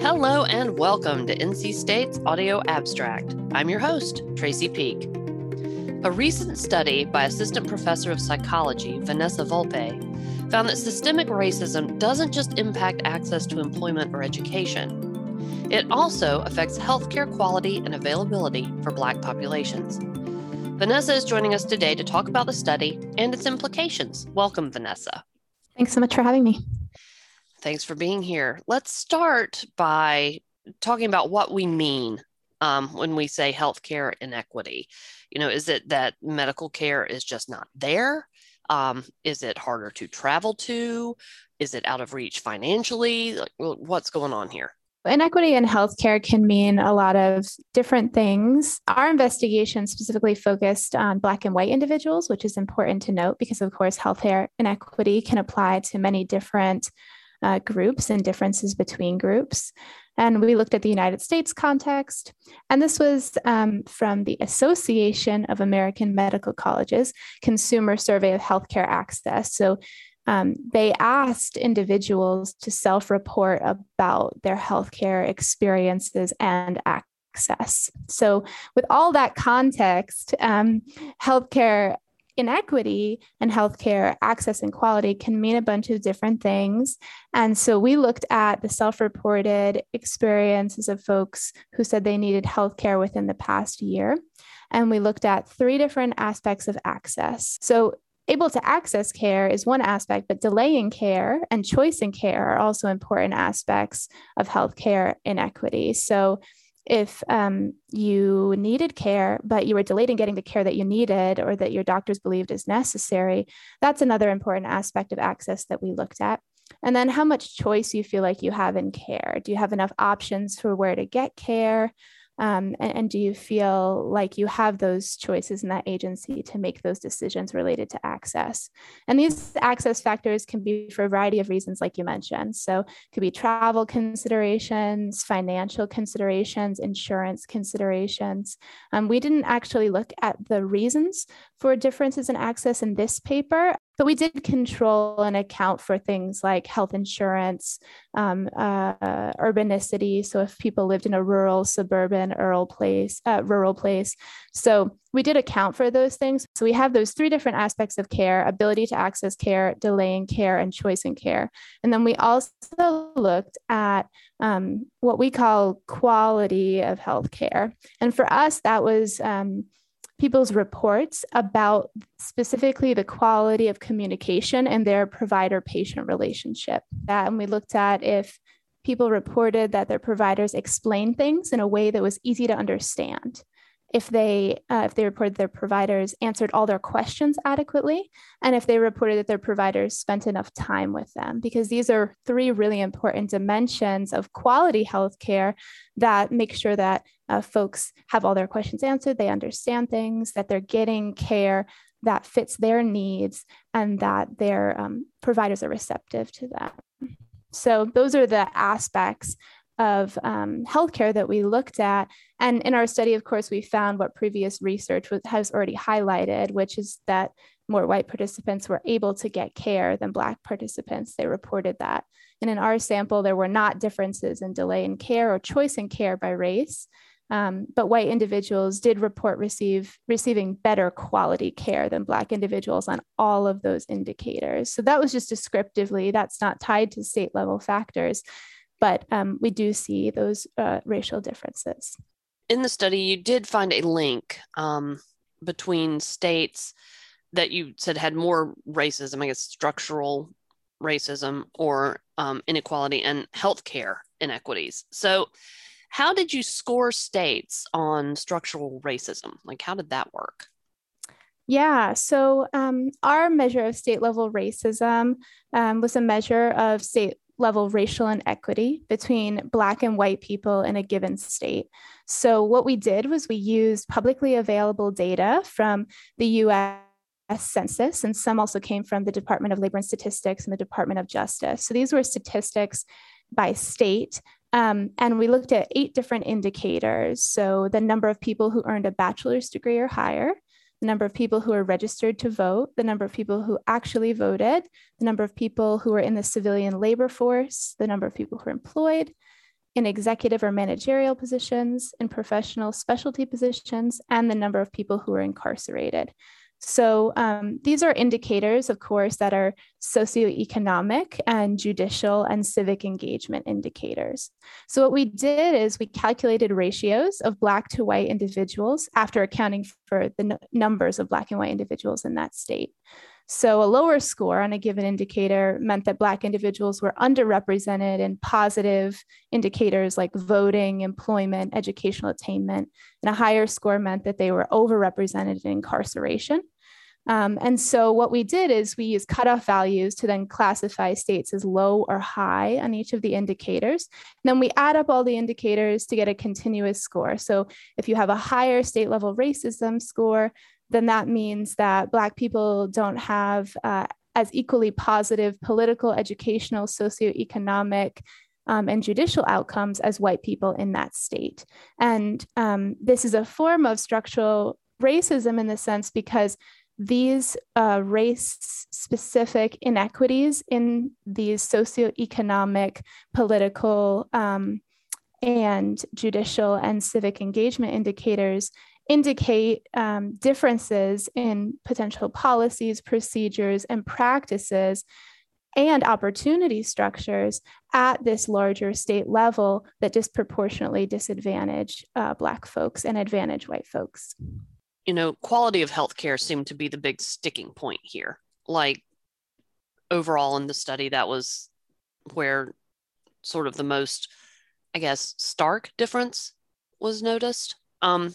Hello and welcome to NC State's Audio Abstract. I'm your host, Tracey Peake. A recent study by Assistant Professor of Psychology, Vanessa Volpe, found that systemic racism doesn't just impact access to employment or education, it also affects healthcare quality and availability for Black populations. Vanessa is joining us today to talk about the study and its implications. Welcome, Vanessa. Thanks so much for having me. Thanks for being here. Let's start by talking about what we mean um, when we say healthcare inequity. You know, is it that medical care is just not there? Um, is it harder to travel to? Is it out of reach financially? Like, what's going on here? Inequity in healthcare can mean a lot of different things. Our investigation specifically focused on Black and white individuals, which is important to note because, of course, healthcare inequity can apply to many different uh, groups and differences between groups. And we looked at the United States context. And this was um, from the Association of American Medical Colleges Consumer Survey of Healthcare Access. So um, they asked individuals to self report about their healthcare experiences and access. So, with all that context, um, healthcare inequity and healthcare access and quality can mean a bunch of different things. And so we looked at the self reported experiences of folks who said they needed healthcare within the past year. And we looked at three different aspects of access. So able to access care is one aspect, but delaying care and choice in care are also important aspects of healthcare inequity. So if um, you needed care, but you were delayed in getting the care that you needed or that your doctors believed is necessary, that's another important aspect of access that we looked at. And then how much choice you feel like you have in care. Do you have enough options for where to get care? Um, and, and, do you feel like you have those choices in that agency to make those decisions related to access? And these access factors can be for a variety of reasons, like you mentioned. So it could be travel considerations, financial considerations, insurance considerations. Um, we didn't actually look at the reasons for differences in access in this paper. But we did control and account for things like health insurance, um, uh, urbanicity. So if people lived in a rural, suburban, rural place, uh, rural place, so we did account for those things. So we have those three different aspects of care: ability to access care, delaying care, and choice in care. And then we also looked at um, what we call quality of health care. And for us, that was um, people's reports about specifically the quality of communication and their provider patient relationship. And we looked at if people reported that their providers explained things in a way that was easy to understand if they uh, if they reported their providers answered all their questions adequately and if they reported that their providers spent enough time with them. Because these are three really important dimensions of quality healthcare that make sure that uh, folks have all their questions answered they understand things that they're getting care that fits their needs and that their um, providers are receptive to them. So those are the aspects of um, healthcare that we looked at. And in our study, of course, we found what previous research was, has already highlighted, which is that more white participants were able to get care than Black participants. They reported that. And in our sample, there were not differences in delay in care or choice in care by race. Um, but white individuals did report receive receiving better quality care than black individuals on all of those indicators. So that was just descriptively, that's not tied to state level factors but um, we do see those uh, racial differences. In the study, you did find a link um, between states that you said had more racism, I guess structural racism or um, inequality and healthcare inequities. So, how did you score states on structural racism? Like, how did that work? Yeah, so um, our measure of state level racism um, was a measure of state level racial inequity between Black and white people in a given state. So, what we did was we used publicly available data from the US Census, and some also came from the Department of Labor and Statistics and the Department of Justice. So, these were statistics by state. Um, and we looked at eight different indicators. So, the number of people who earned a bachelor's degree or higher, the number of people who are registered to vote, the number of people who actually voted, the number of people who are in the civilian labor force, the number of people who are employed, in executive or managerial positions, in professional specialty positions, and the number of people who are incarcerated. So um, these are indicators, of course, that are socioeconomic and judicial and civic engagement indicators. So what we did is we calculated ratios of Black to white individuals after accounting for the n- numbers of Black and white individuals in that state. So, a lower score on a given indicator meant that Black individuals were underrepresented in positive indicators like voting, employment, educational attainment. And a higher score meant that they were overrepresented in incarceration. Um, and so, what we did is we used cutoff values to then classify states as low or high on each of the indicators. And then we add up all the indicators to get a continuous score. So, if you have a higher state level racism score, then that means that Black people don't have uh, as equally positive political, educational, socioeconomic, um, and judicial outcomes as white people in that state. And um, this is a form of structural racism in the sense because these uh, race specific inequities in these socioeconomic, political, um, and judicial and civic engagement indicators indicate um, differences in potential policies, procedures, and practices and opportunity structures at this larger state level that disproportionately disadvantage uh, Black folks and advantage white folks. You know, quality of healthcare seemed to be the big sticking point here. Like overall in the study, that was where sort of the most, I guess, stark difference was noticed. Um,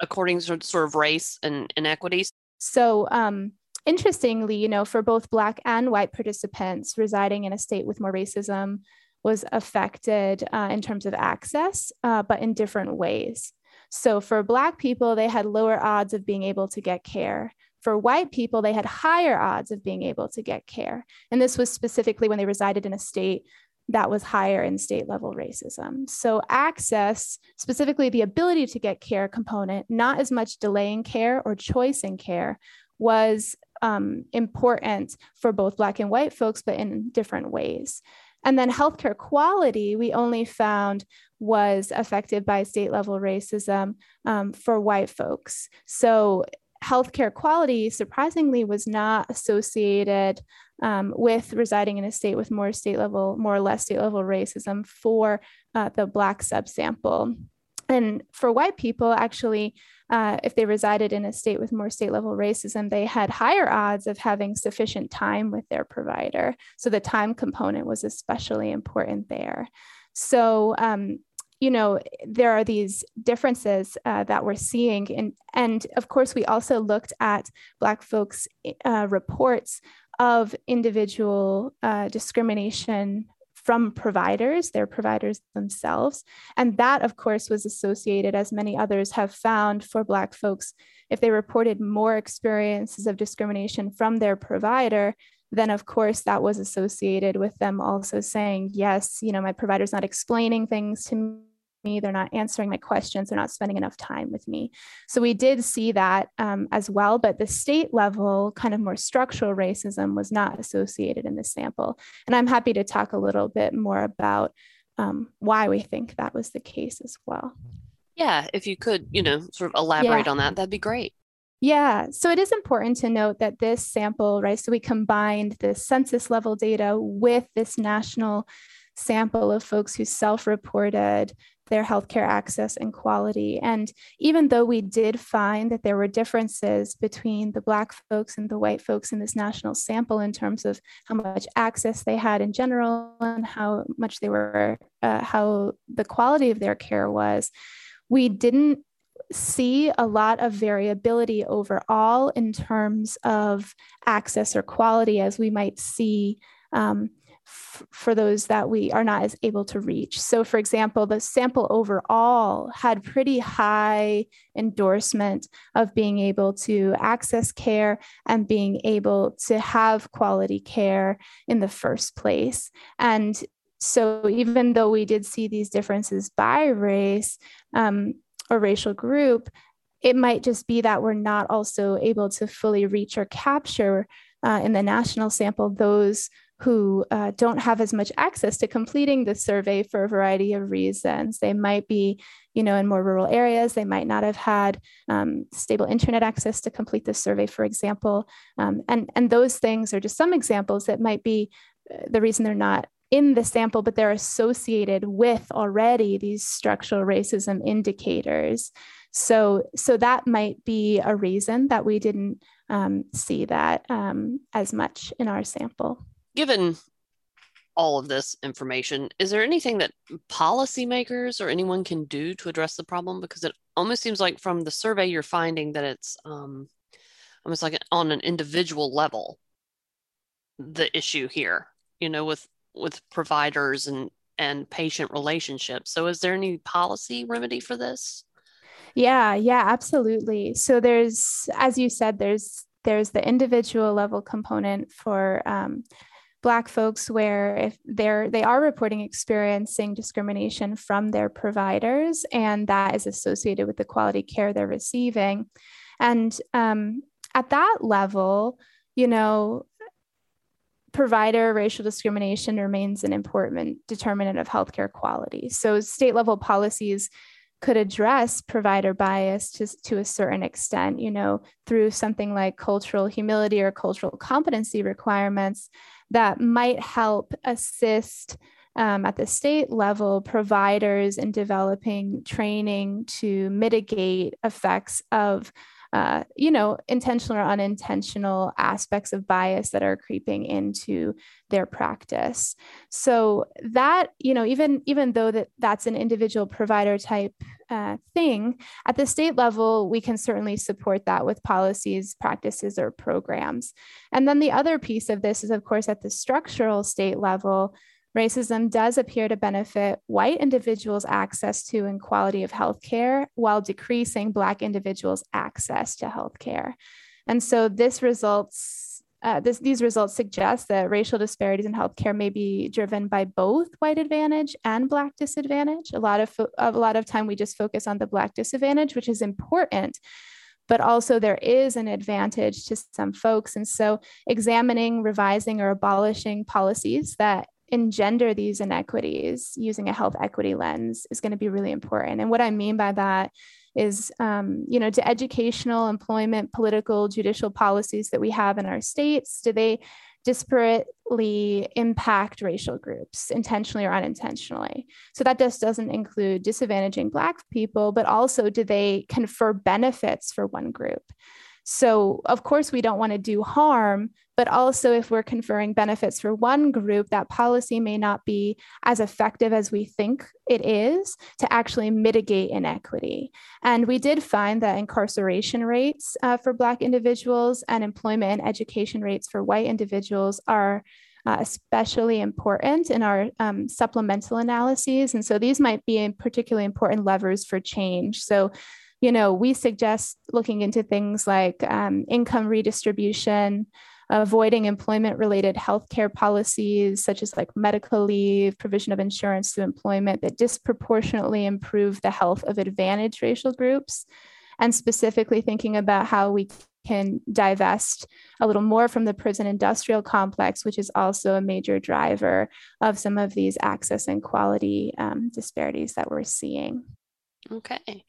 according to sort of race and inequities? So, um, interestingly, you know, for both Black and white participants residing in a state with more racism was affected uh, in terms of access, uh, but in different ways. So, for Black people, they had lower odds of being able to get care. For white people, they had higher odds of being able to get care. And this was specifically when they resided in a state that was higher in state level racism. So, access, specifically the ability to get care component, not as much delaying care or choice in care, was um, important for both Black and white folks, but in different ways. And then healthcare quality, we only found was affected by state level racism um, for white folks. So, healthcare quality surprisingly was not associated um, with residing in a state with more state level, more or less state level racism for uh, the Black subsample. And for white people, actually, uh, if they resided in a state with more state level racism, they had higher odds of having sufficient time with their provider. So the time component was especially important there. So, um, you know, there are these differences uh, that we're seeing. And, and of course, we also looked at Black folks' uh, reports of individual uh, discrimination from providers, their providers themselves. And that, of course, was associated, as many others have found for Black folks, if they reported more experiences of discrimination from their provider, then of course that was associated with them also saying, yes, you know, my provider's not explaining things to me. They're not answering my questions. They're not spending enough time with me. So we did see that um, as well. But the state level, kind of more structural racism was not associated in this sample. And I'm happy to talk a little bit more about um, why we think that was the case as well. Yeah, if you could, you know, sort of elaborate yeah. on that, that'd be great. Yeah, so it is important to note that this sample, right? So we combined the census level data with this national sample of folks who self reported their healthcare access and quality. And even though we did find that there were differences between the Black folks and the white folks in this national sample in terms of how much access they had in general and how much they were, uh, how the quality of their care was, we didn't see a lot of variability overall in terms of access or quality as we might see um, for those that we are not as able to reach. So, for example, the sample overall had pretty high endorsement of being able to access care and being able to have quality care in the first place. And so, even though we did see these differences by race um, or racial group, it might just be that we're not also able to fully reach or capture uh, in the national sample those who uh, don't have as much access to completing the survey for a variety of reasons. They might be, you know, in more rural areas. They might not have had um, stable internet access to complete the survey, for example. Um, and, and those things are just some examples that might be uh, the reason they're not in the sample, but they're associated with already these structural racism indicators. So, so that might be a reason that we didn't um, see that um, as much in our sample given all of this information, is there anything that policymakers or anyone can do to address the problem? Because it almost seems like from the survey you're finding that it's um, almost like on an individual level, the issue here, you know, with with providers and and patient relationships. So is there any policy remedy for this? Yeah, yeah, absolutely. So there's, as you said, there's there's the individual level component for um, black folks where if they're they are reporting experiencing discrimination from their providers and that is associated with the quality care they're receiving. And um, at that level you know provider racial discrimination remains an important determinant of healthcare quality. So state level policies could address provider bias to, to a certain extent, you know, through something like cultural humility or cultural competency requirements that might help assist um, at the state level providers in developing training to mitigate effects of uh, you know, intentional or unintentional aspects of bias that are creeping into their practice. So that, you know, even even though that that's an individual provider type uh, thing, at the state level, we can certainly support that with policies, practices, or programs. And then the other piece of this is, of course, at the structural state level racism does appear to benefit white individuals' access to and quality of healthcare while decreasing Black individuals' access to healthcare. And so this results. Uh, this, these results suggest that racial disparities in healthcare may be driven by both white advantage and black disadvantage. A lot of fo- a lot of time we just focus on the black disadvantage, which is important, but also there is an advantage to some folks. And so, examining, revising, or abolishing policies that engender these inequities using a health equity lens is going to be really important. And what I mean by that is, um, you know, to educational, employment, political, judicial policies that we have in our states, do they disparately impact racial groups intentionally or unintentionally? So that just doesn't include disadvantaging Black people, but also do they confer benefits for one group? So, of course, we don't want to do harm, but also if we're conferring benefits for one group, that policy may not be as effective as we think it is to actually mitigate inequity. And we did find that incarceration rates uh, for Black individuals and employment and education rates for white individuals are. Uh, especially important in our um, supplemental analyses. And so these might be particularly important levers for change. So you know, we suggest looking into things like um, income redistribution, avoiding employment related healthcare policies such as like medical leave, provision of insurance through employment that disproportionately improve the health of advantaged racial groups, and specifically thinking about how we can divest a little more from the prison industrial complex, which is also a major driver of some of these access and quality um, disparities that we're seeing. Okay.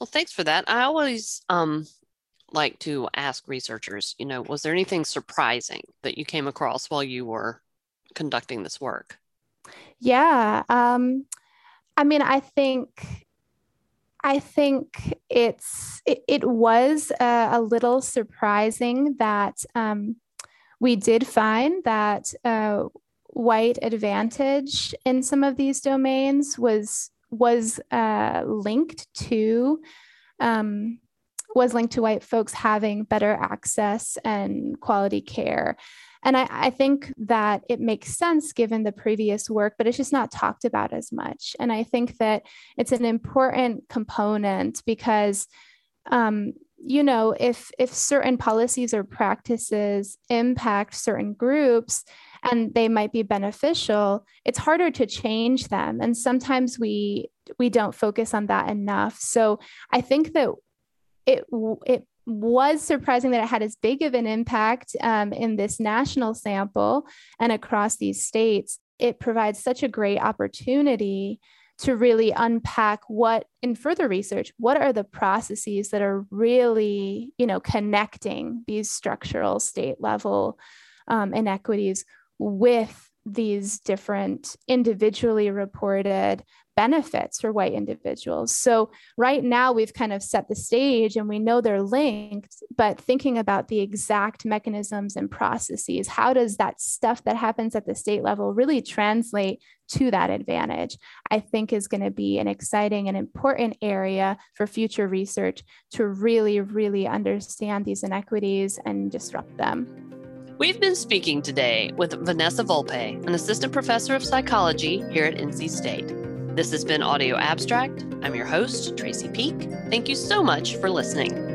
Well, thanks for that. I always um, like to ask researchers, you know, was there anything surprising that you came across while you were conducting this work? Yeah. Um, I mean, I think I think it's it, it was a, a, little surprising that um, we did find that uh, white advantage in some of these domains was was uh, linked to um, was linked to white folks having better access and quality care. And I, I, think that it makes sense given the previous work, but it's just not talked about as much. And I think that it's an important component because, um, you know, if if certain policies or practices impact certain groups, and they might be beneficial it's harder to change them and sometimes we we don't focus on that enough so i think that it it was surprising that it had as big of an impact um, in this national sample and across these states. It provides such a great opportunity to really unpack what in further research what are the processes that are really you know connecting these structural state level um, inequities with these different individually reported benefits for white individuals. So, right now, we've kind of set the stage and we know they're linked, but thinking about the exact mechanisms and processes, how does that stuff that happens at the state level really translate to that advantage? I think is going to be an exciting and important area for future research to really, really understand these inequities and disrupt them. We've been speaking today with Vanessa Volpe, an assistant professor of psychology here at NC State. This has been Audio Abstract. I'm your host, Tracey Peake. Thank you so much for listening.